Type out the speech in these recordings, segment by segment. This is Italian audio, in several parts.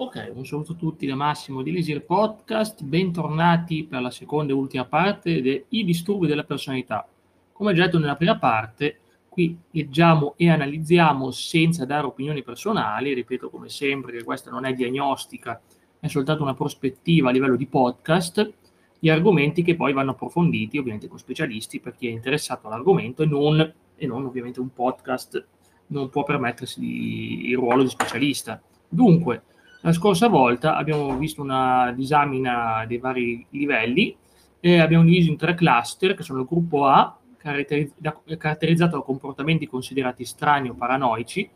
Ok, un saluto a tutti da Massimo di Lisir Podcast, bentornati per la seconda e ultima parte dei disturbi della personalità. Come già detto nella prima parte, qui leggiamo e analizziamo senza dare opinioni personali, ripeto come sempre che questa non è diagnostica, è soltanto una prospettiva a livello di podcast, gli argomenti che poi vanno approfonditi ovviamente con specialisti per chi è interessato all'argomento e non, e non ovviamente un podcast non può permettersi di, il ruolo di specialista. Dunque, la scorsa volta abbiamo visto una disamina dei vari livelli e abbiamo diviso in tre cluster che sono il gruppo A, caratterizzato da comportamenti considerati strani o paranoici,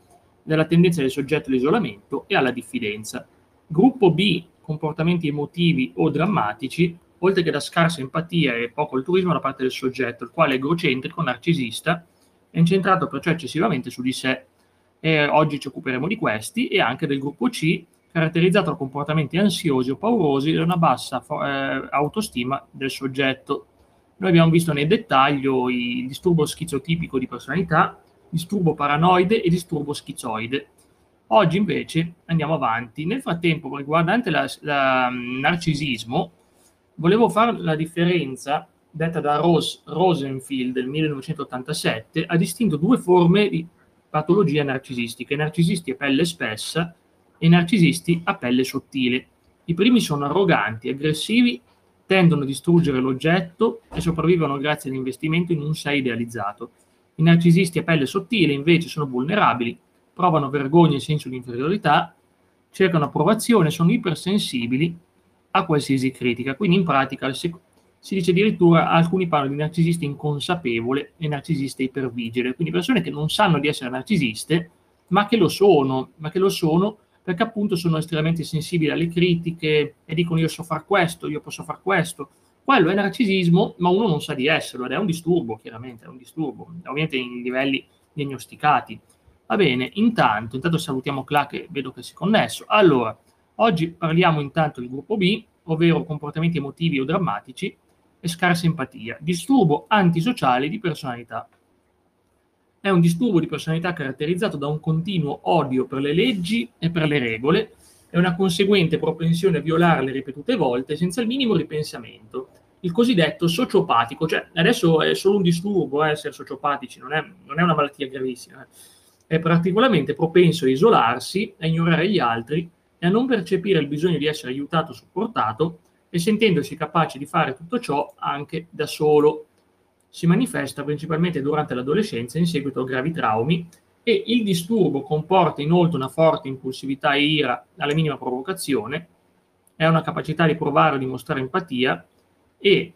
dalla tendenza del soggetto all'isolamento e alla diffidenza. Gruppo B, comportamenti emotivi o drammatici, oltre che da scarsa empatia e poco altruismo da parte del soggetto, il quale è egocentrico, narcisista e incentrato perciò eccessivamente su di sé. E oggi ci occuperemo di questi e anche del gruppo C, caratterizzato da comportamenti ansiosi o paurosi e una bassa eh, autostima del soggetto. Noi abbiamo visto nel dettaglio il disturbo schizotipico di personalità, disturbo paranoide e disturbo schizoide. Oggi invece andiamo avanti. Nel frattempo, riguardante il mm, narcisismo, volevo fare la differenza detta da Rose, Rosenfield del 1987, ha distinto due forme di patologia narcisistica, i narcisisti a pelle spessa e narcisisti a pelle sottile. I primi sono arroganti, aggressivi, tendono a distruggere l'oggetto e sopravvivono grazie all'investimento in un sé idealizzato. I narcisisti a pelle sottile invece sono vulnerabili, provano vergogna e senso di inferiorità, cercano approvazione, sono ipersensibili a qualsiasi critica. Quindi in pratica si dice addirittura alcuni parlano di narcisista inconsapevole e narcisista ipervigile, quindi persone che non sanno di essere narcisiste, ma che lo sono, ma che lo sono perché appunto sono estremamente sensibili alle critiche e dicono io so far questo, io posso far questo. Quello è narcisismo, ma uno non sa di esserlo ed è un disturbo, chiaramente, è un disturbo, ovviamente in livelli diagnosticati. Va bene, intanto, intanto salutiamo Cla che vedo che si è connesso. Allora, oggi parliamo intanto del gruppo B, ovvero comportamenti emotivi o drammatici e scarsa empatia, disturbo antisociale di personalità. È un disturbo di personalità caratterizzato da un continuo odio per le leggi e per le regole e una conseguente propensione a violarle ripetute volte senza il minimo ripensamento. Il cosiddetto sociopatico, cioè adesso è solo un disturbo eh, essere sociopatici, non è, non è una malattia gravissima. Eh. È particolarmente propenso a isolarsi, a ignorare gli altri e a non percepire il bisogno di essere aiutato o supportato e sentendosi capace di fare tutto ciò anche da solo si manifesta principalmente durante l'adolescenza in seguito a gravi traumi e il disturbo comporta inoltre una forte impulsività e ira alla minima provocazione, è una capacità di provare o dimostrare empatia e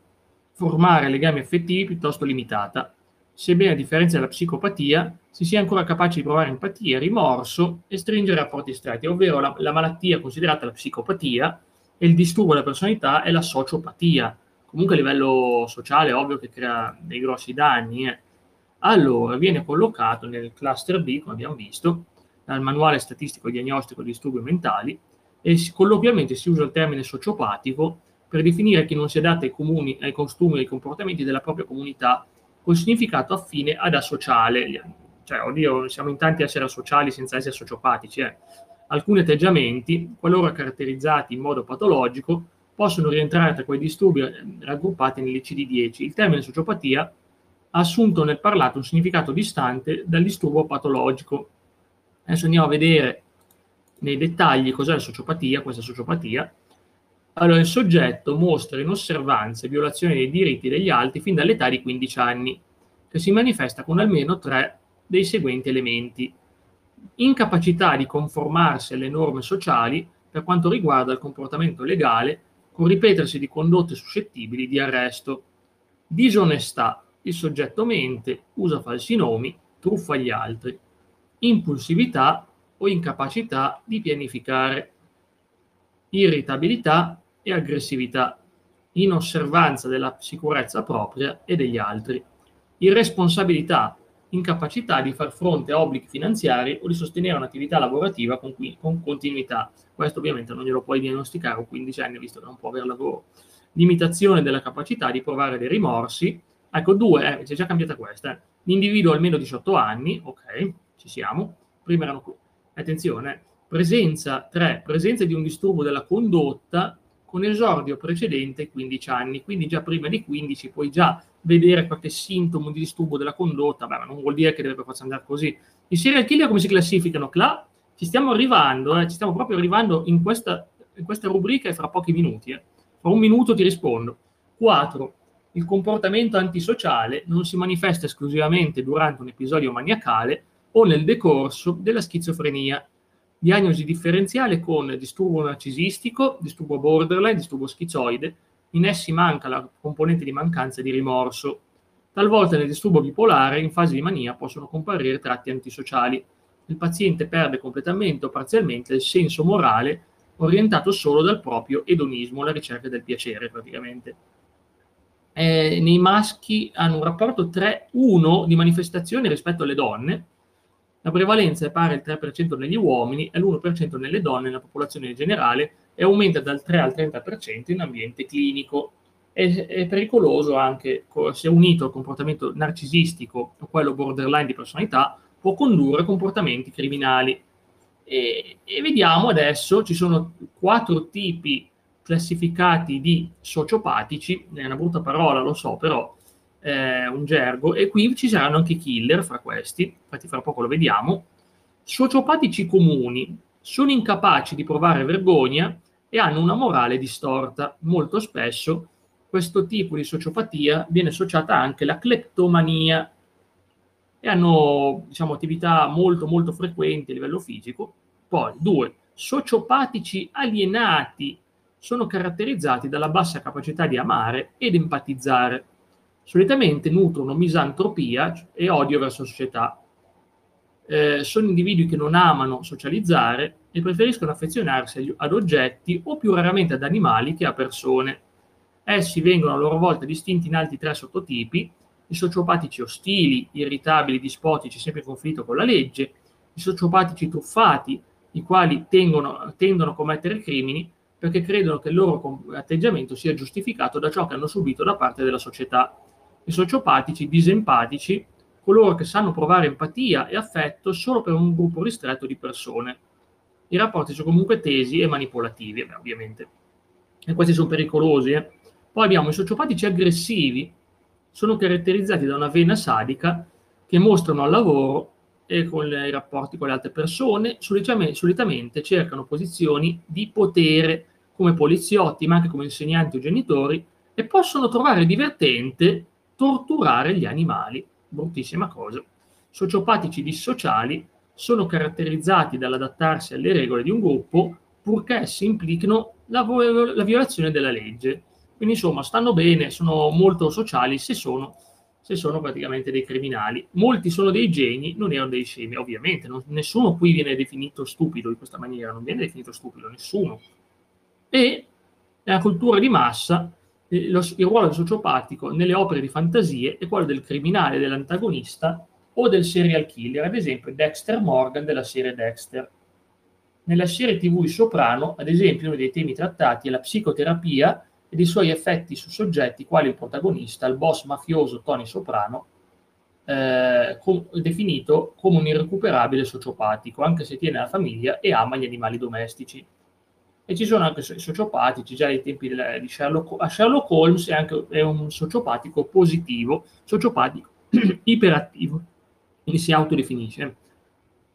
formare legami affettivi piuttosto limitata, sebbene a differenza della psicopatia si sia ancora capace di provare empatia, rimorso e stringere rapporti stretti, ovvero la, la malattia considerata la psicopatia e il disturbo della personalità è la sociopatia, comunque a livello sociale ovvio che crea dei grossi danni. Eh. Allora, viene collocato nel cluster B, come abbiamo visto, dal manuale statistico diagnostico di disturbi mentali e si, colloquialmente si usa il termine sociopatico per definire chi non si adatta ai, comuni, ai costumi e ai comportamenti della propria comunità col significato affine ad asociale. Cioè, oddio, siamo in tanti a essere asociali senza essere sociopatici. Eh. Alcuni atteggiamenti, qualora caratterizzati in modo patologico, possono rientrare tra quei disturbi eh, raggruppati nell'ICD-10. Il termine sociopatia ha assunto nel parlato un significato distante dal disturbo patologico. Adesso andiamo a vedere nei dettagli cos'è la sociopatia, questa sociopatia. Allora, il soggetto mostra inosservanze e violazioni dei diritti degli altri fin dall'età di 15 anni, che si manifesta con almeno tre dei seguenti elementi. Incapacità di conformarsi alle norme sociali per quanto riguarda il comportamento legale con ripetersi di condotte suscettibili di arresto. Disonestà. Il soggetto mente, usa falsi nomi, truffa gli altri. Impulsività o incapacità di pianificare. Irritabilità e aggressività. Inosservanza della sicurezza propria e degli altri. Irresponsabilità incapacità di far fronte a obblighi finanziari o di sostenere un'attività lavorativa con, con continuità. Questo ovviamente non glielo puoi diagnosticare a 15 anni, visto che non può avere lavoro. Limitazione della capacità di provare dei rimorsi. Ecco, due, eh, c'è già cambiata questa. Eh. L'individuo almeno 18 anni, ok, ci siamo. Prima erano, attenzione, Presenza 3. Presenza di un disturbo della condotta con esordio precedente ai 15 anni, quindi già prima dei 15 puoi già vedere qualche sintomo di disturbo della condotta, beh, ma non vuol dire che deve per forza andare così. I serial killer come si classificano? Cla, ci stiamo arrivando, eh, ci stiamo proprio arrivando in questa, in questa rubrica e fra pochi minuti. Eh. Fra un minuto ti rispondo. 4. Il comportamento antisociale non si manifesta esclusivamente durante un episodio maniacale o nel decorso della schizofrenia. Diagnosi differenziale con disturbo narcisistico, disturbo borderline, disturbo schizoide. In essi manca la componente di mancanza di rimorso. Talvolta nel disturbo bipolare, in fase di mania, possono comparire tratti antisociali. Il paziente perde completamente o parzialmente il senso morale orientato solo dal proprio edonismo, alla ricerca del piacere praticamente. Eh, nei maschi hanno un rapporto 3-1 di manifestazione rispetto alle donne, la prevalenza è pari al 3% negli uomini e l'1% nelle donne nella popolazione generale e aumenta dal 3 al 30% in ambiente clinico. È, è pericoloso anche se unito al comportamento narcisistico o quello borderline di personalità, può condurre a comportamenti criminali. E, e vediamo adesso, ci sono quattro tipi classificati di sociopatici, è una brutta parola, lo so, però eh, un gergo, e qui ci saranno anche killer fra questi, infatti fra poco lo vediamo. Sociopatici comuni sono incapaci di provare vergogna e hanno una morale distorta. Molto spesso questo tipo di sociopatia viene associata anche alla cleptomania e hanno diciamo, attività molto molto frequenti a livello fisico. Poi, due, sociopatici alienati sono caratterizzati dalla bassa capacità di amare ed empatizzare solitamente nutrono misantropia e odio verso la società. Eh, sono individui che non amano socializzare e preferiscono affezionarsi ad oggetti o più raramente ad animali che a persone. Essi vengono a loro volta distinti in altri tre sottotipi, i sociopatici ostili, irritabili, dispotici, sempre in conflitto con la legge, i sociopatici truffati, i quali tengono, tendono a commettere crimini perché credono che il loro atteggiamento sia giustificato da ciò che hanno subito da parte della società i sociopatici, disempatici, coloro che sanno provare empatia e affetto solo per un gruppo ristretto di persone. I rapporti sono comunque tesi e manipolativi, beh, ovviamente. E questi sono pericolosi. Eh? Poi abbiamo i sociopatici aggressivi, sono caratterizzati da una vena sadica che mostrano al lavoro e con i rapporti con le altre persone, solitamente cercano posizioni di potere come poliziotti, ma anche come insegnanti o genitori, e possono trovare divertente torturare gli animali, bruttissima cosa. Sociopatici dissociali sono caratterizzati dall'adattarsi alle regole di un gruppo purché essi implichino la, la violazione della legge. Quindi insomma stanno bene, sono molto sociali se sono, se sono praticamente dei criminali. Molti sono dei geni, non erano dei scemi, ovviamente. Non, nessuno qui viene definito stupido in questa maniera, non viene definito stupido, nessuno. E la cultura di massa lo, il ruolo sociopatico nelle opere di fantasie è quello del criminale, dell'antagonista o del serial killer, ad esempio Dexter Morgan della serie Dexter. Nella serie TV di Soprano, ad esempio, uno dei temi trattati è la psicoterapia ed i suoi effetti su soggetti quali il protagonista, il boss mafioso Tony Soprano, eh, com- definito come un irrecuperabile sociopatico, anche se tiene la famiglia e ama gli animali domestici e ci sono anche i sociopatici, già ai tempi di Sherlock, Sherlock Holmes è anche è un sociopatico positivo, sociopatico iperattivo, quindi si autodefinisce.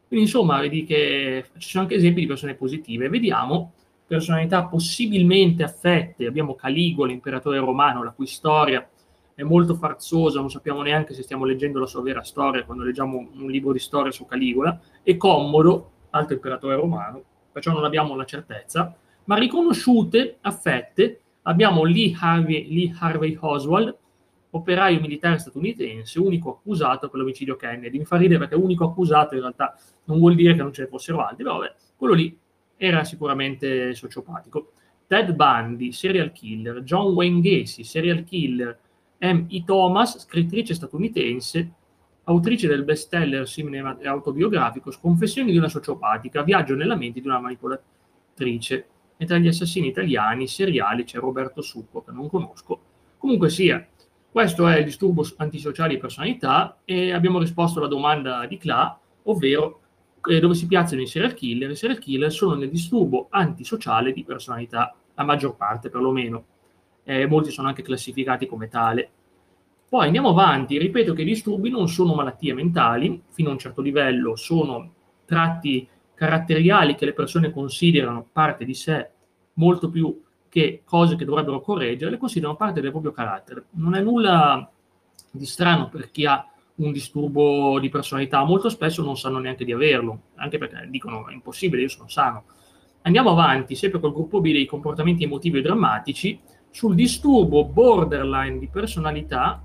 Quindi insomma, vedi che ci sono anche esempi di persone positive. Vediamo personalità possibilmente affette. Abbiamo Caligo, l'imperatore romano, la cui storia è molto farzosa, non sappiamo neanche se stiamo leggendo la sua vera storia quando leggiamo un libro di storia su Caligola, e Commodo, altro imperatore romano, perciò non abbiamo la certezza, ma riconosciute, affette, abbiamo Lee Harvey, Lee Harvey Oswald, operaio militare statunitense, unico accusato per l'omicidio Kennedy. Mi fa ridere perché unico accusato in realtà non vuol dire che non ce ne fossero altri, però vabbè, quello lì era sicuramente sociopatico. Ted Bundy, serial killer, John Wayne Gacy, serial killer, M. E. Thomas, scrittrice statunitense, autrice del bestseller simile autobiografico Sconfessioni di una sociopatica, Viaggio nella mente di una manipolatrice e tra gli assassini italiani seriali c'è Roberto Succo, che non conosco. Comunque sia, questo è il disturbo antisociale di personalità e abbiamo risposto alla domanda di Cla, ovvero eh, dove si piazzano i serial killer. I serial killer sono nel disturbo antisociale di personalità, la maggior parte perlomeno. Eh, molti sono anche classificati come tale. Poi andiamo avanti, ripeto che i disturbi non sono malattie mentali, fino a un certo livello sono tratti caratteriali che le persone considerano parte di sé molto più che cose che dovrebbero correggere, le considerano parte del proprio carattere. Non è nulla di strano per chi ha un disturbo di personalità, molto spesso non sanno neanche di averlo, anche perché dicono è impossibile, io sono sano. Andiamo avanti, sempre col gruppo B dei comportamenti emotivi e drammatici, sul disturbo borderline di personalità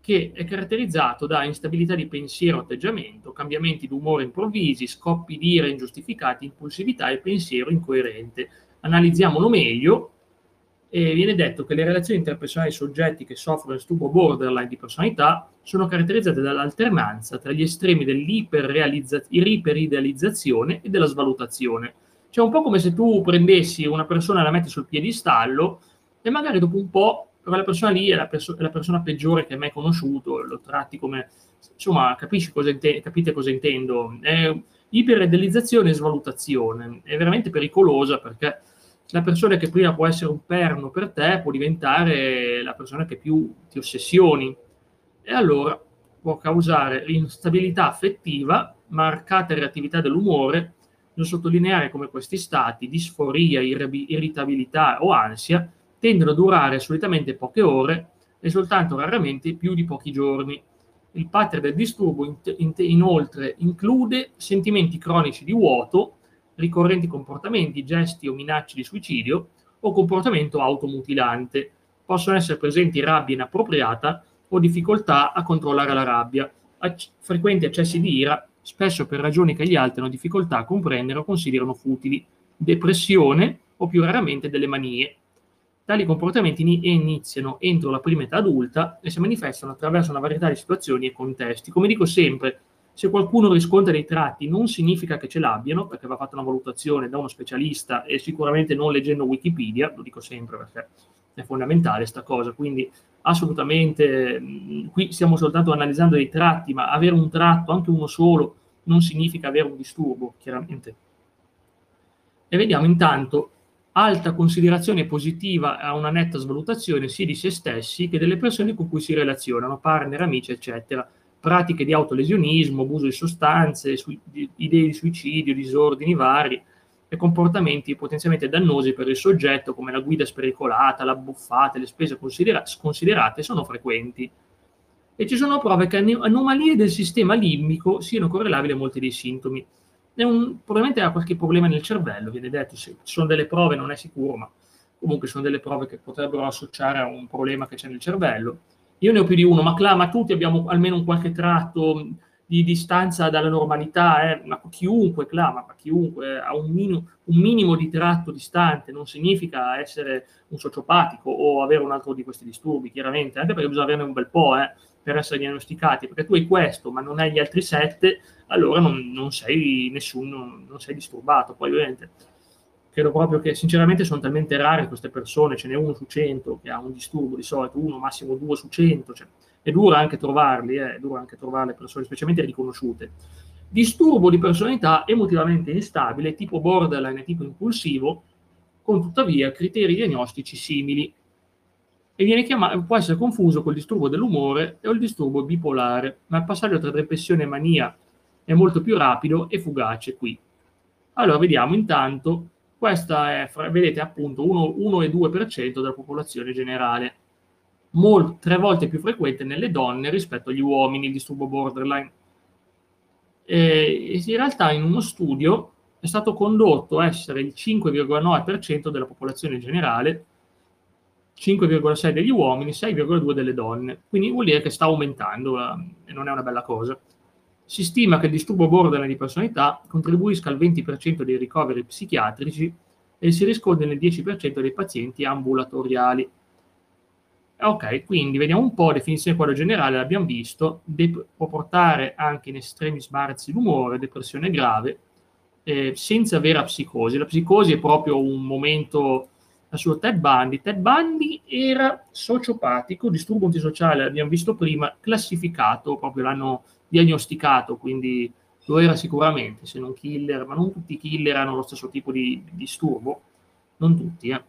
che è caratterizzato da instabilità di pensiero atteggiamento, cambiamenti d'umore improvvisi, scoppi di ira ingiustificati, impulsività e pensiero incoerente. Analizziamolo meglio e viene detto che le relazioni interpersonali soggetti che soffrono di disturbo borderline di personalità sono caratterizzate dall'alternanza tra gli estremi dell'iperidealizzazione e della svalutazione. Cioè un po' come se tu prendessi una persona e la metti sul piedistallo e magari dopo un po' quella persona lì è la, perso- è la persona peggiore che mai conosciuto, lo tratti come... insomma, cosa inte- capite cosa intendo? È iperidealizzazione e svalutazione. È veramente pericolosa perché la persona che prima può essere un perno per te può diventare la persona che più ti ossessioni e allora può causare instabilità affettiva, marcata reattività dell'umore, non sottolineare come questi stati, disforia, irritabilità o ansia, tendono a durare solitamente poche ore e soltanto raramente più di pochi giorni. Il pattern del disturbo inoltre include sentimenti cronici di vuoto, ricorrenti comportamenti, gesti o minacce di suicidio o comportamento automutilante. Possono essere presenti rabbia inappropriata o difficoltà a controllare la rabbia, ac- frequenti accessi di ira, spesso per ragioni che gli altri hanno difficoltà a comprendere o considerano futili, depressione o più raramente delle manie. Tali comportamenti iniziano entro la prima età adulta e si manifestano attraverso una varietà di situazioni e contesti. Come dico sempre, se qualcuno riscontra dei tratti non significa che ce l'abbiano, perché va fatta una valutazione da uno specialista e sicuramente non leggendo Wikipedia, lo dico sempre perché è fondamentale questa cosa, quindi assolutamente qui stiamo soltanto analizzando dei tratti, ma avere un tratto, anche uno solo, non significa avere un disturbo, chiaramente. E vediamo intanto alta considerazione positiva a una netta svalutazione sia di se stessi che delle persone con cui si relazionano, partner, amici, eccetera pratiche di autolesionismo, abuso di sostanze, su, di, idee di suicidio, disordini vari e comportamenti potenzialmente dannosi per il soggetto come la guida spericolata, la buffata le spese considera- sconsiderate sono frequenti. E ci sono prove che anomalie del sistema limbico siano correlabili a molti dei sintomi. Un, probabilmente ha qualche problema nel cervello, viene detto, ci sono delle prove, non è sicuro, ma comunque sono delle prove che potrebbero associare a un problema che c'è nel cervello io ne ho più di uno, ma, cla- ma tutti abbiamo almeno un qualche tratto di distanza dalla normalità, eh? ma chiunque clama, ma chiunque ha un, min- un, minimo di tratto distante, non significa essere un sociopatico o avere un altro di questi disturbi, chiaramente, anche perché bisogna averne un bel po' eh, per essere diagnosticati, perché tu hai questo, ma non hai gli altri sette, allora non, non sei nessuno, non sei disturbato, poi ovviamente credo proprio che sinceramente sono talmente rare queste persone, ce n'è uno su cento che ha un disturbo di solito, uno massimo due su cento, cioè, è duro anche trovarli, eh, è duro anche trovare le persone specialmente riconosciute. Disturbo di personalità emotivamente instabile, tipo borderline tipo impulsivo, con tuttavia criteri diagnostici simili e chiamato, può essere confuso col disturbo dell'umore o il disturbo bipolare, ma il passaggio tra depressione e mania è molto più rapido e fugace qui. Allora vediamo intanto questa è, vedete, appunto 1, 1 e 2% della popolazione generale, Mol, tre volte più frequente nelle donne rispetto agli uomini il disturbo borderline. E in realtà in uno studio è stato condotto essere il 5,9% della popolazione generale, 5,6 degli uomini, 6,2 delle donne. Quindi vuol dire che sta aumentando eh, e non è una bella cosa. Si stima che il disturbo borderline di personalità contribuisca al 20% dei ricoveri psichiatrici e si riscontra nel 10% dei pazienti ambulatoriali. Ok, quindi vediamo un po', definizione quadro generale, l'abbiamo visto, de- può portare anche in estremi sbarzi l'umore, depressione grave, eh, senza vera psicosi. La psicosi è proprio un momento su Ted Bundy. Ted Bundy era sociopatico, disturbo antisociale, l'abbiamo visto prima, classificato, proprio l'hanno diagnosticato, quindi lo era sicuramente, se non killer, ma non tutti i killer hanno lo stesso tipo di, di disturbo, non tutti. Eh.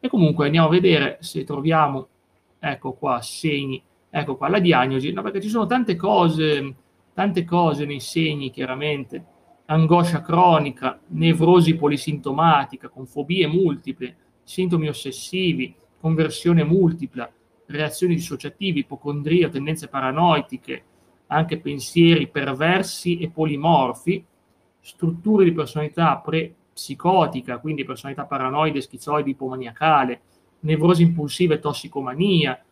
E comunque andiamo a vedere se troviamo, ecco qua, segni, ecco qua, la diagnosi, no, perché ci sono tante cose, tante cose nei segni, chiaramente, angoscia cronica, nevrosi polisintomatica, con fobie multiple, sintomi ossessivi, conversione multipla, reazioni dissociative, ipocondria, tendenze paranoitiche, anche pensieri perversi e polimorfi, strutture di personalità pre-psicotica, quindi personalità paranoide, schizoide, ipomaniacale, nevrosi impulsive, tossicomania,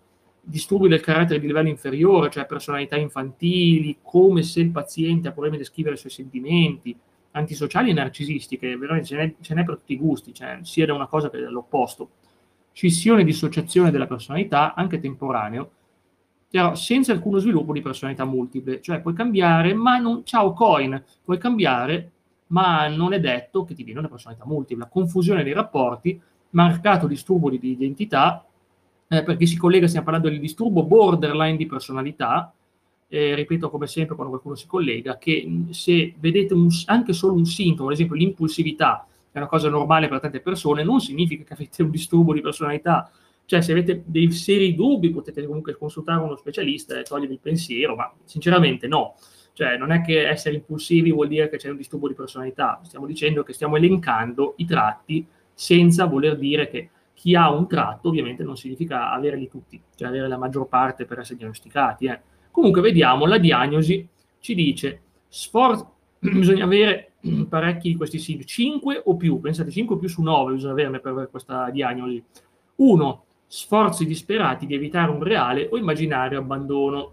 disturbi del carattere di livello inferiore, cioè personalità infantili, come se il paziente ha problemi a descrivere i suoi sentimenti, antisociali e narcisistiche, veramente ce n'è, ce n'è per tutti i gusti, cioè, sia da una cosa che dall'opposto. Scissione e dissociazione della personalità, anche temporaneo, chiaro, senza alcuno sviluppo di personalità multiple, cioè puoi cambiare, ma non, ciao coin, puoi cambiare, ma non è detto che ti viene una personalità multipla. Confusione dei rapporti, marcato disturbo di, identità, eh, perché si collega, stiamo parlando del disturbo borderline di personalità, eh, ripeto come sempre quando qualcuno si collega, che se vedete un, anche solo un sintomo, ad esempio l'impulsività, è una cosa normale per tante persone, non significa che avete un disturbo di personalità, cioè, se avete dei seri dubbi, potete comunque consultare uno specialista e togliere il pensiero, ma sinceramente no. Cioè, non è che essere impulsivi vuol dire che c'è un disturbo di personalità, stiamo dicendo che stiamo elencando i tratti senza voler dire che chi ha un tratto ovviamente non significa averli tutti, cioè avere la maggior parte per essere diagnosticati. Eh. Comunque vediamo, la diagnosi ci dice, sfor- bisogna avere parecchi di questi sì, 5 o più, pensate 5 o più su 9 bisogna averne per avere questa diagnosi. 1 sforzi disperati di evitare un reale o immaginario abbandono.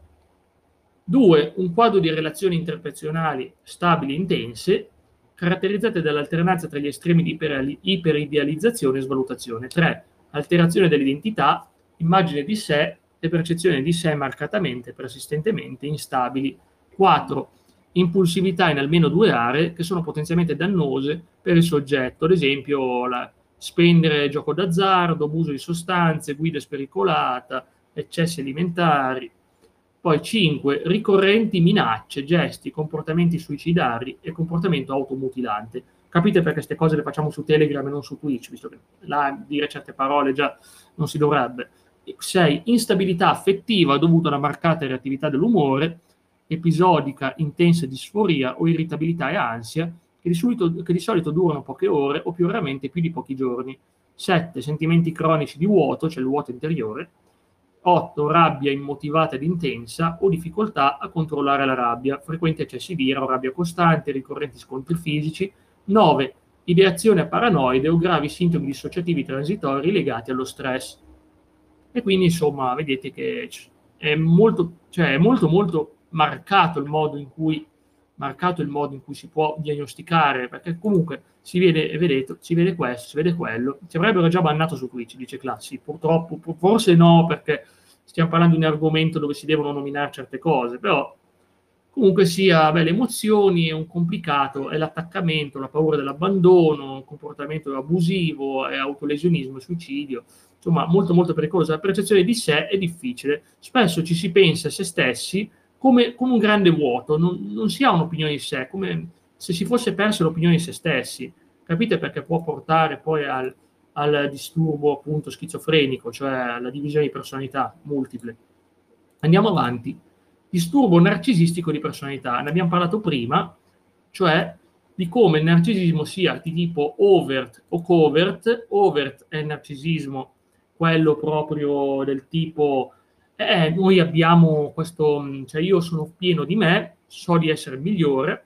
2. Un quadro di relazioni interpersonali stabili e intense, caratterizzate dall'alternanza tra gli estremi di iperidealizzazione e svalutazione. 3. Alterazione dell'identità, immagine di sé e percezione di sé marcatamente, persistentemente instabili. 4. Impulsività in almeno due aree che sono potenzialmente dannose per il soggetto, ad esempio la spendere gioco d'azzardo, abuso di sostanze, guida spericolata, eccessi alimentari. Poi 5. Ricorrenti minacce, gesti, comportamenti suicidari e comportamento automutilante. Capite perché queste cose le facciamo su Telegram e non su Twitch, visto che là dire certe parole già non si dovrebbe. 6. Instabilità affettiva dovuta a una marcata reattività dell'umore, episodica intensa disforia o irritabilità e ansia, che di, solito, che di solito durano poche ore o più raramente più di pochi giorni. 7. Sentimenti cronici di vuoto, cioè il vuoto interiore. 8. Rabbia immotivata ed intensa o difficoltà a controllare la rabbia, frequenti eccessi di ira o rabbia costante, ricorrenti scontri fisici. 9. Ideazione paranoide o gravi sintomi dissociativi transitori legati allo stress. E quindi, insomma, vedete che è molto, cioè, è molto, molto marcato il modo in cui marcato il modo in cui si può diagnosticare, perché comunque si vede, vedete, si vede questo, si vede quello, ci avrebbero già bannato su Twitch, dice Classi, purtroppo, forse no, perché stiamo parlando di un argomento dove si devono nominare certe cose, però comunque sia, beh, le emozioni è un complicato, è l'attaccamento, la paura dell'abbandono, il comportamento abusivo, è autolesionismo, suicidio, insomma molto molto pericoloso, la percezione di sé è difficile, spesso ci si pensa a se stessi, come, come un grande vuoto, non, non, si ha un'opinione di sé, come se si fosse perso l'opinione di se stessi. Capite perché può portare poi al, al disturbo appunto schizofrenico, cioè alla divisione di personalità multiple. Andiamo avanti. Disturbo narcisistico di personalità. Ne abbiamo parlato prima, cioè di come il narcisismo sia di tipo overt o covert. Overt è il narcisismo, quello proprio del tipo eh, noi abbiamo questo, cioè io sono pieno di me, so di essere migliore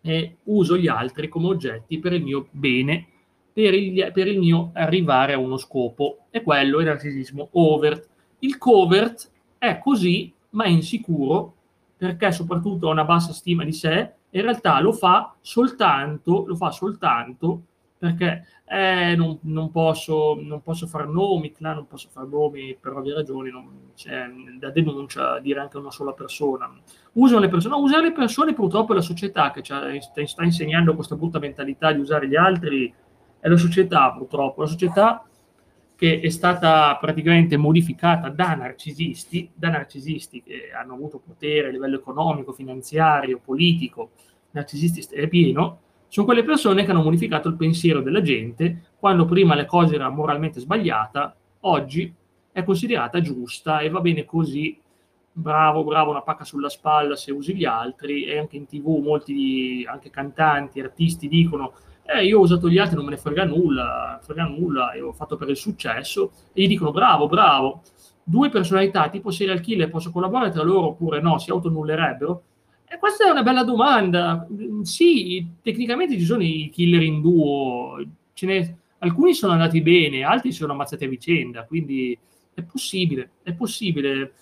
e uso gli altri come oggetti per il mio bene, per il, per il mio arrivare a uno scopo. E quello è il narcisismo overt. Il covert è così, ma è insicuro perché soprattutto ha una bassa stima di sé in realtà lo fa soltanto, lo fa soltanto perché eh, non, non, posso, non posso fare nomi, là, non posso fare nomi per ovvie ragioni, non c'è da denuncia dire anche una sola persona. Usano le persone, no, usare le persone purtroppo è la società che sta insegnando questa brutta mentalità di usare gli altri, è la società purtroppo, la società che è stata praticamente modificata da narcisisti, da narcisisti che hanno avuto potere a livello economico, finanziario, politico, narcisisti è pieno, sono quelle persone che hanno modificato il pensiero della gente quando prima le cose erano moralmente sbagliata, oggi è considerata giusta e va bene così, bravo, bravo, una pacca sulla spalla se usi gli altri e anche in tv molti anche cantanti, artisti dicono eh, io ho usato gli altri, non me ne frega nulla, frega nulla, e ho fatto per il successo, e gli dicono bravo, bravo. Due personalità tipo serial killer possono collaborare tra loro oppure no, si autonullerebbero? E questa è una bella domanda. Sì, tecnicamente ci sono i killer in duo, alcuni sono andati bene, altri si sono ammazzati a vicenda, quindi è possibile, è possibile.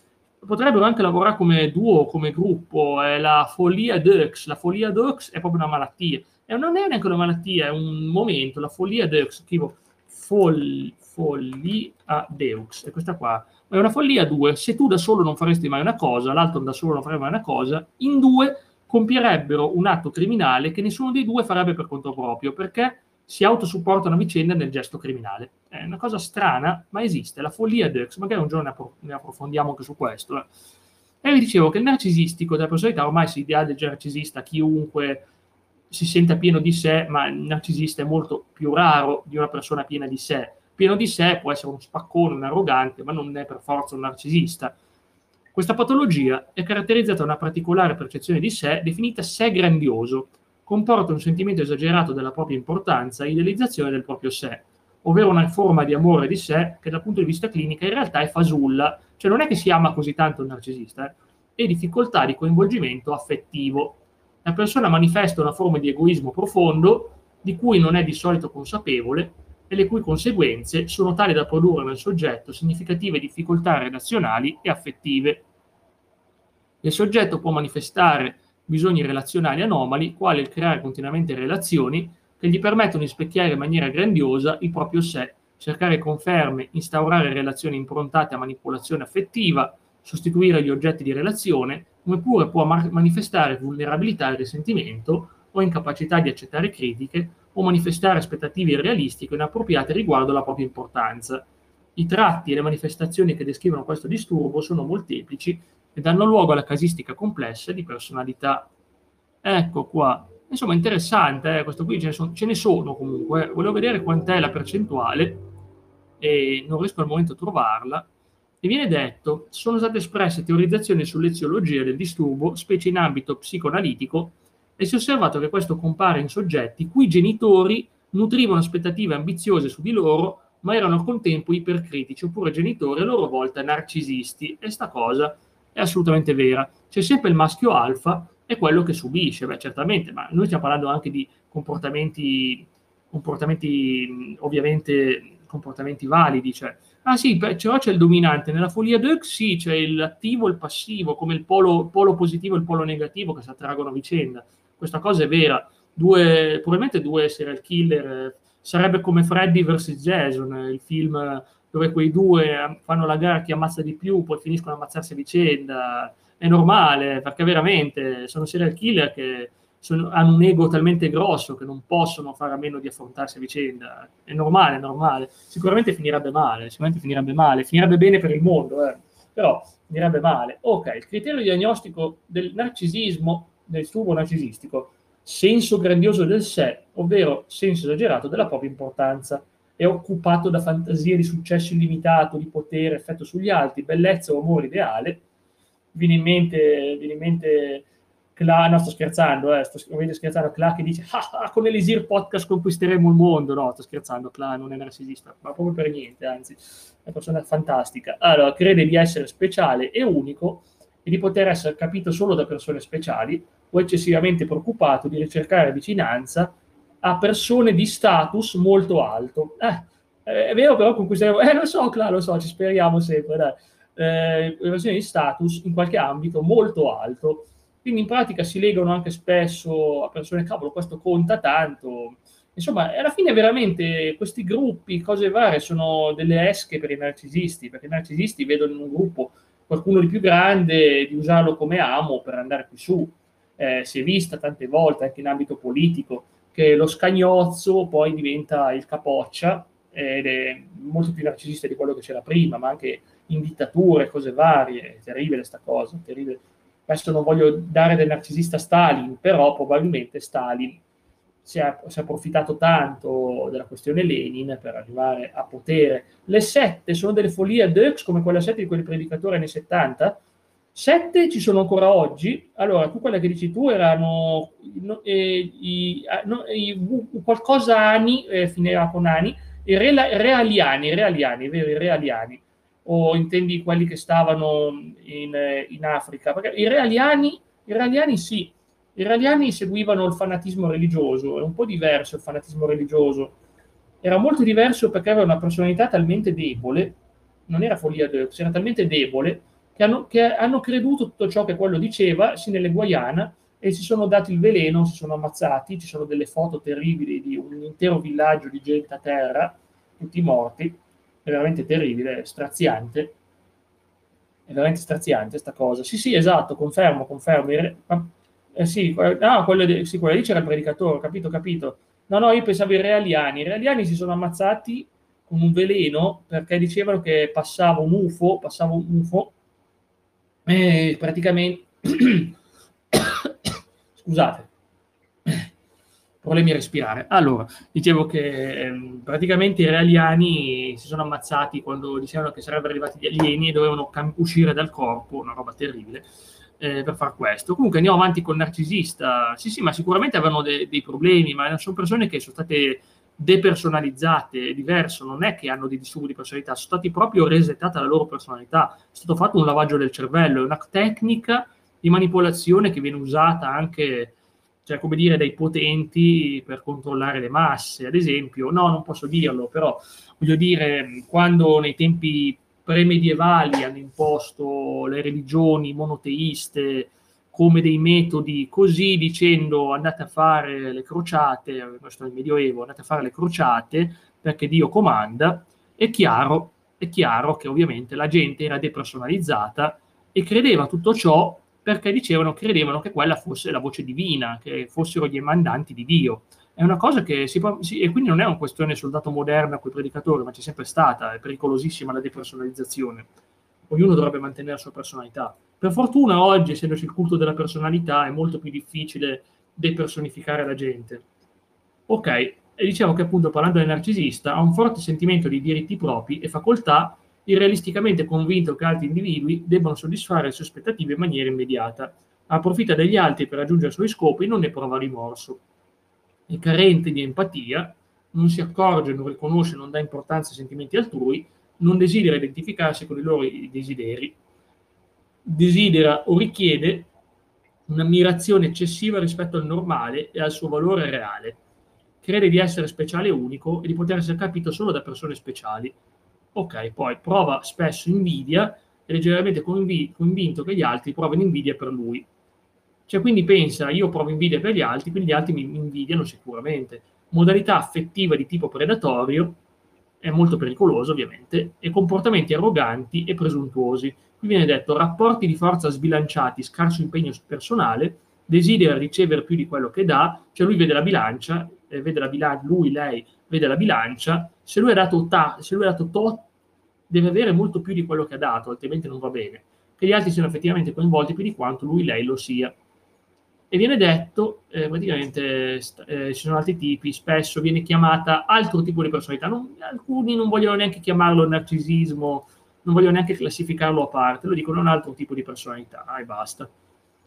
Potrebbero anche lavorare come duo, come gruppo, è la follia Dux, la follia Dux è proprio una malattia e non è neanche una malattia, è un momento, la follia Deux, scrivo fol, follia Deux, è questa qua, è una follia due, se tu da solo non faresti mai una cosa, l'altro da solo non farebbe mai una cosa, in due compierebbero un atto criminale che nessuno dei due farebbe per conto proprio, perché si autosupportano a vicenda nel gesto criminale. È una cosa strana, ma esiste, la follia Deux, magari un giorno ne, appro- ne approfondiamo anche su questo. Eh. E vi dicevo che il narcisistico della personalità, ormai si idea del narcisista chiunque si senta pieno di sé, ma il narcisista è molto più raro di una persona piena di sé. Pieno di sé può essere uno spaccone, un arrogante, ma non è per forza un narcisista. Questa patologia è caratterizzata da una particolare percezione di sé definita sé grandioso, comporta un sentimento esagerato della propria importanza e idealizzazione del proprio sé, ovvero una forma di amore di sé che dal punto di vista clinico in realtà è fasulla, cioè non è che si ama così tanto il narcisista, eh, e difficoltà di coinvolgimento affettivo. La persona manifesta una forma di egoismo profondo di cui non è di solito consapevole e le cui conseguenze sono tali da produrre nel soggetto significative difficoltà relazionali e affettive. Il soggetto può manifestare bisogni relazionali anomali, quali il creare continuamente relazioni che gli permettono di specchiare in maniera grandiosa il proprio sé, cercare conferme, instaurare relazioni improntate a manipolazione affettiva, sostituire gli oggetti di relazione, come pure può manifestare vulnerabilità e risentimento o incapacità di accettare critiche o manifestare aspettative irrealistiche o inappropriate riguardo alla propria importanza. I tratti e le manifestazioni che descrivono questo disturbo sono molteplici e danno luogo alla casistica complessa di personalità. Ecco qua. Insomma, interessante, eh? questo qui ce ne, sono, ce ne sono comunque. Volevo vedere quant'è la percentuale e non riesco al momento a trovarla e viene detto sono state espresse teorizzazioni sull'eziologia del disturbo, specie in ambito psicoanalitico, e si è osservato che questo compare in soggetti cui i genitori nutrivano aspettative ambiziose su di loro, ma erano al contempo ipercritici, oppure genitori a loro volta narcisisti. E sta cosa è assolutamente vera. C'è sempre il maschio alfa e quello che subisce, beh certamente, ma noi stiamo parlando anche di comportamenti, comportamenti ovviamente comportamenti validi, cioè Ah sì, però c'è il dominante. Nella follia Dirk sì, c'è l'attivo e il passivo, come il polo, polo, positivo e il polo negativo che si attraggono a vicenda. Questa cosa è vera. Due, probabilmente due serial killer. Eh, sarebbe come Freddy vs. Jason, il film dove quei due eh, fanno la gara chi ammazza di più, poi finiscono a ammazzarsi a vicenda. È normale, perché veramente sono serial killer che sono, hanno un ego talmente grosso che non possono fare a meno di affrontarsi a vicenda. È normale, è normale. Sicuramente finirebbe male, sicuramente finirebbe male, finirebbe bene per il mondo, eh. però finirebbe male. Ok, il criterio diagnostico del narcisismo, del turbo narcisistico, senso grandioso del sé, ovvero senso esagerato della propria importanza. È occupato da fantasie di successo illimitato, di potere, effetto sugli altri, bellezza o amore ideale. Viene in mente, viene in mente Cla, no sto scherzando, eh, sto scherzando, Cla che dice ah, ah, con Elisir Podcast conquisteremo il mondo, no sto scherzando, Cla non è narcisista, ma proprio per niente, anzi è una persona fantastica. Allora, crede di essere speciale e unico e di poter essere capito solo da persone speciali o eccessivamente preoccupato di ricercare vicinanza a persone di status molto alto. Eh, è vero però conquisteremo, eh lo so Cla, lo so, ci speriamo sempre, dai. Eh, persone di status in qualche ambito molto alto quindi in pratica si legano anche spesso a persone, cavolo, questo conta tanto. Insomma, alla fine veramente questi gruppi, cose varie, sono delle esche per i narcisisti, perché i narcisisti vedono in un gruppo qualcuno di più grande di usarlo come amo per andare più su. Eh, si è vista tante volte anche in ambito politico che lo scagnozzo poi diventa il capoccia ed è molto più narcisista di quello che c'era prima, ma anche in dittature, cose varie. È terribile sta cosa, terribile adesso non voglio dare del narcisista Stalin, però probabilmente Stalin si è, si è, approfittato tanto della questione Lenin per arrivare a potere. Le sette sono delle follie ad ex come quella sette di quel predicatore anni 70. Sette ci sono ancora oggi. Allora, tu quella che dici tu erano no, eh, i, no, i, qualcosa anni, eh, finiva con anni, i re, realiani, realiani, vero, i realiani. O intendi quelli che stavano in, in Africa? Perché i realiani, i realiani sì, i iraniani seguivano il fanatismo religioso, è un po' diverso il fanatismo religioso. Era molto diverso perché aveva una personalità talmente debole, non era follia era talmente debole che hanno, che hanno creduto tutto ciò che quello diceva, sì nelle Guayana, e si sono dati il veleno, si sono ammazzati, ci sono delle foto terribili di un intero villaggio di gente a terra, tutti morti, è veramente terribile, è straziante, è veramente straziante questa cosa. Sì, sì, esatto, confermo, confermo. Eh sì, no, quello di, sì, quello lì c'era il predicatore, capito, capito. No, no, io pensavo ai realiani. I realiani si sono ammazzati con un veleno perché dicevano che passava un UFO, passava un UFO e praticamente... Scusate, problemi a respirare. Allora, dicevo che ehm, praticamente i realiani si sono ammazzati quando dicevano che sarebbero arrivati gli alieni e dovevano cam- uscire dal corpo, una roba terribile eh, per far questo. Comunque andiamo avanti con il narcisista. Sì, sì, ma sicuramente avevano de- dei problemi, ma sono persone che sono state depersonalizzate, è diverso, non è che hanno dei disturbi di personalità, sono stati proprio resettati la loro personalità, è stato fatto un lavaggio del cervello, è una tecnica di manipolazione che viene usata anche, cioè come dire, dai potenti per controllare le masse, ad esempio, no, non posso dirlo, però voglio dire, quando nei tempi premedievali hanno imposto le religioni monoteiste come dei metodi così dicendo andate a fare le crociate, questo è il Medioevo, andate a fare le crociate perché Dio comanda, è chiaro, è chiaro che ovviamente la gente era depersonalizzata e credeva tutto ciò perché dicevano, credevano che quella fosse la voce divina, che fossero gli mandanti di Dio è una cosa che si può, sì, e quindi non è una questione soldato moderna con i predicatori, ma c'è sempre stata, è pericolosissima la depersonalizzazione. Ognuno dovrebbe mantenere la sua personalità. Per fortuna oggi, essendoci il culto della personalità, è molto più difficile depersonificare la gente. Ok, e diciamo che appunto parlando del narcisista, ha un forte sentimento di diritti propri e facoltà, irrealisticamente convinto che altri individui debbano soddisfare le sue aspettative in maniera immediata. Approfitta degli altri per raggiungere i suoi scopi e non ne prova rimorso è carente di empatia, non si accorge, non riconosce, non dà importanza ai sentimenti altrui, non desidera identificarsi con i loro desideri, desidera o richiede un'ammirazione eccessiva rispetto al normale e al suo valore reale. Crede di essere speciale e unico e di poter essere capito solo da persone speciali. Ok, poi prova spesso invidia e leggermente convinto che gli altri provino invidia per lui. Cioè, quindi pensa, io provo invidia per gli altri, quindi gli altri mi invidiano sicuramente. Modalità affettiva di tipo predatorio, è molto pericoloso ovviamente, e comportamenti arroganti e presuntuosi. Qui viene detto rapporti di forza sbilanciati, scarso impegno personale, desidera ricevere più di quello che dà, cioè lui vede la bilancia, eh, vede la bilancia, lui, lei vede la bilancia, se lui ha dato, ta, se lui ha dato tot, deve avere molto più di quello che ha dato, altrimenti non va bene. Che gli altri siano effettivamente coinvolti più di quanto lui, lei lo sia e viene detto, eh, praticamente eh, ci sono altri tipi, spesso viene chiamata altro tipo di personalità, non, alcuni non vogliono neanche chiamarlo narcisismo, non vogliono neanche classificarlo a parte, lo dicono un altro tipo di personalità e basta.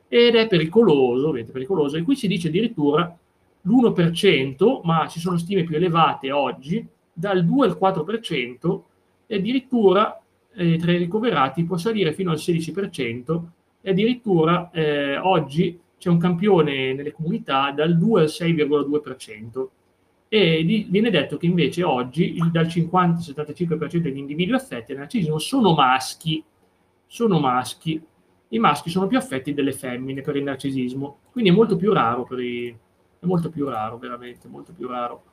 Ed è pericoloso, ovviamente pericoloso, e qui si dice addirittura l'1%, ma ci sono stime più elevate oggi, dal 2 al 4%, e addirittura eh, tra i ricoverati può salire fino al 16%, e addirittura eh, oggi c'è un campione nelle comunità dal 2 al 6,2% e di, viene detto che invece oggi il, dal 50-75% degli individui affetti dal narcisismo sono maschi, sono maschi, i maschi sono più affetti delle femmine per il narcisismo, quindi è molto più raro per i, è molto più raro, veramente, molto più raro.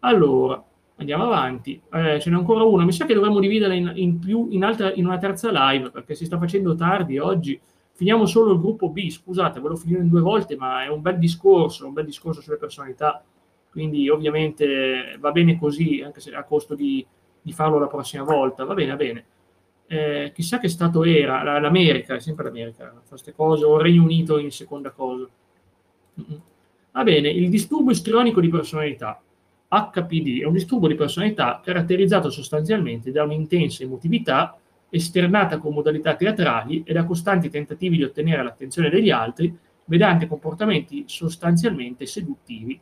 Allora, andiamo avanti, eh, ce n'è ancora una, mi sa che dovremmo dividerla in, in, più, in, altra, in una terza live, perché si sta facendo tardi oggi, Finiamo solo il gruppo B, scusate, volevo finire in due volte, ma è un bel discorso, un bel discorso sulle personalità, quindi ovviamente va bene così, anche se a costo di, di farlo la prossima volta, va bene, va bene. eh, chissà che stato era, l'America, è sempre l'America, queste cose, o il Regno Unito in seconda cosa. Va bene, il disturbo istrionico di personalità, HPD, è un disturbo di personalità caratterizzato sostanzialmente da un'intensa emotività esternata con modalità teatrali e da costanti tentativi di ottenere l'attenzione degli altri mediante comportamenti sostanzialmente seduttivi.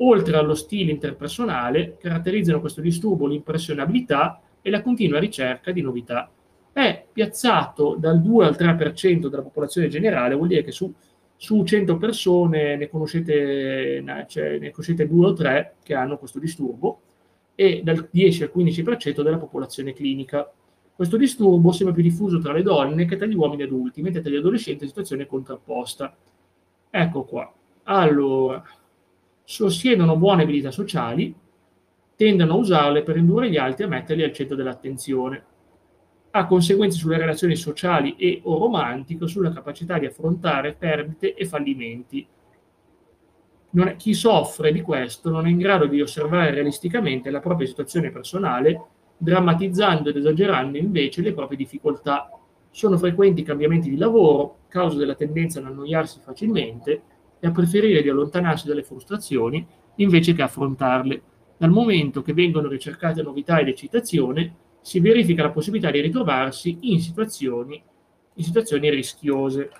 Oltre allo stile interpersonale, caratterizzano questo disturbo l'impressionabilità e la continua ricerca di novità. È piazzato dal 2 al 3% della popolazione generale, vuol dire che su, su 100 persone ne conoscete, cioè, ne conoscete 2 o 3 che hanno questo disturbo e dal 10 al 15% della popolazione clinica. Questo disturbo sembra più diffuso tra le donne che tra gli uomini adulti, mentre tra gli adolescenti è situazione contrapposta. Ecco qua. Allora, sossiedono buone abilità sociali, tendono a usarle per indurre gli altri a metterli al centro dell'attenzione. Ha conseguenze sulle relazioni sociali e o romantiche, sulla capacità di affrontare perdite e fallimenti. È, chi soffre di questo non è in grado di osservare realisticamente la propria situazione personale, drammatizzando ed esagerando invece le proprie difficoltà. Sono frequenti cambiamenti di lavoro, causa della tendenza ad annoiarsi facilmente e a preferire di allontanarsi dalle frustrazioni invece che affrontarle dal momento che vengono ricercate novità ed eccitazione, si verifica la possibilità di ritrovarsi in situazioni, in situazioni rischiose.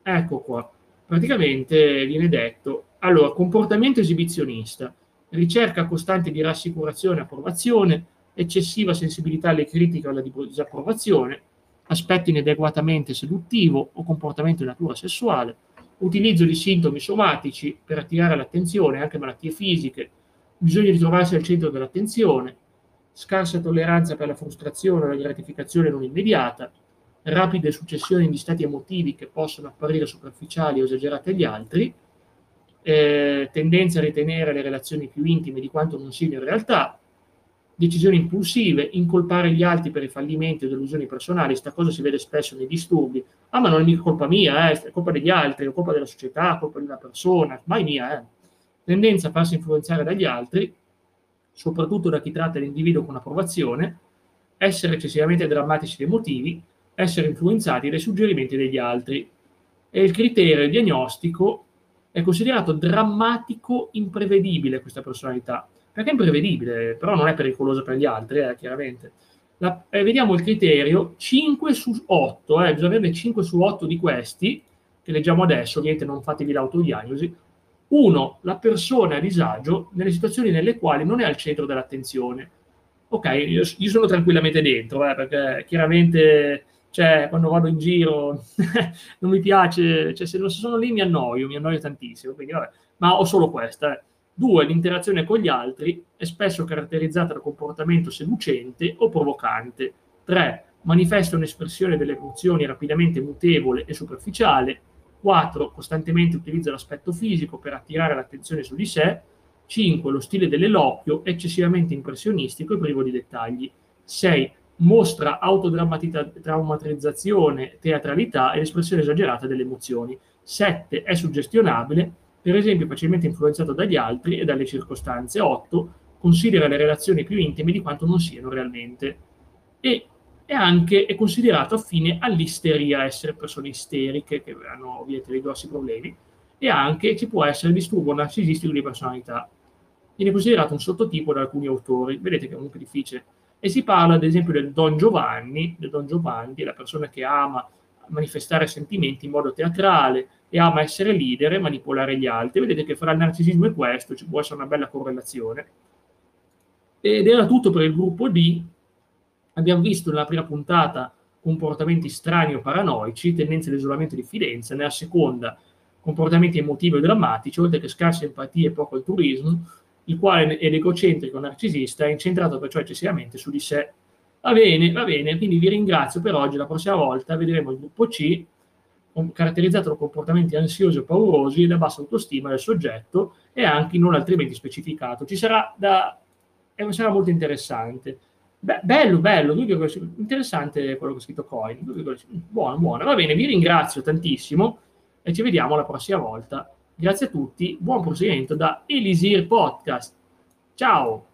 Ecco qua. Praticamente viene detto, allora, comportamento esibizionista, ricerca costante di rassicurazione e approvazione, eccessiva sensibilità alle critiche o alla disapprovazione, aspetto inadeguatamente seduttivo o comportamento di natura sessuale, utilizzo di sintomi somatici per attirare l'attenzione, anche malattie fisiche, bisogno di trovarsi al centro dell'attenzione, scarsa tolleranza per la frustrazione o la gratificazione non immediata, rapide successioni di stati emotivi che possono apparire superficiali o esagerati agli altri, eh, tendenza a ritenere le relazioni più intime di quanto non siano in realtà, decisioni impulsive, incolpare gli altri per i fallimenti o delusioni personali, questa cosa si vede spesso nei disturbi. Ah, ma non è mica colpa mia, eh, è colpa degli altri, è colpa della società, è colpa di una persona, mai mia, eh tendenza a farsi influenzare dagli altri, soprattutto da chi tratta l'individuo con approvazione, essere eccessivamente drammatici ed emotivi, essere influenzati dai suggerimenti degli altri. E il criterio diagnostico è considerato drammatico imprevedibile questa personalità. Perché è imprevedibile, però non è pericolosa per gli altri, eh, chiaramente. La, eh, vediamo il criterio 5 su 8, eh, bisogna avere 5 su 8 di questi, che leggiamo adesso, ovviamente non fatevi l'autodiagnosi, uno, la persona a disagio nelle situazioni nelle quali non è al centro dell'attenzione. Ok, io, io sono tranquillamente dentro, eh, perché chiaramente cioè, quando vado in giro non mi piace, cioè, se non sono lì mi annoio, mi annoio tantissimo, quindi vabbè, ma ho solo questa. Eh. Due, l'interazione con gli altri è spesso caratterizzata da comportamento seducente o provocante. Tre, manifesta un'espressione delle emozioni rapidamente mutevole e superficiale. 4. Costantemente utilizza l'aspetto fisico per attirare l'attenzione su di sé. 5. Lo stile dell'eloquio eccessivamente impressionistico e privo di dettagli. 6. Mostra autodrammatizzazione, teatralità e l'espressione esagerata delle emozioni. 7. È suggestionabile, per esempio facilmente influenzato dagli altri e dalle circostanze. 8. Considera le relazioni più intime di quanto non siano realmente. E e anche è considerato affine all'isteria, essere persone isteriche che hanno ovviamente dei grossi problemi, e anche ci può essere disturbo narcisistico di personalità. Viene considerato un sottotipo da alcuni autori, vedete che è comunque difficile. E si parla ad esempio del Don Giovanni, del Don Giovanni, la persona che ama manifestare sentimenti in modo teatrale e ama essere leader e manipolare gli altri. Vedete che fra il narcisismo e questo ci può essere una bella correlazione. Ed era tutto per il gruppo D, Abbiamo visto nella prima puntata comportamenti strani o paranoici, tendenze all'isolamento e diffidenza, nella seconda comportamenti emotivi o drammatici, oltre che scarsa empatia e poco altruismo, il quale è l'egocentrico narcisista, è incentrato perciò eccessivamente su di sé. Va bene, va bene, quindi vi ringrazio per oggi, la prossima volta vedremo il gruppo C, caratterizzato da comportamenti ansiosi o paurosi, da bassa autostima del soggetto e anche non altrimenti specificato. Ci sarà da... Eh, sarà molto interessante. Beh, bello, bello, interessante quello che ha scritto Coin. Buono, buono. Va bene, vi ringrazio tantissimo e ci vediamo la prossima volta. Grazie a tutti, buon proseguimento da Elisir Podcast. Ciao!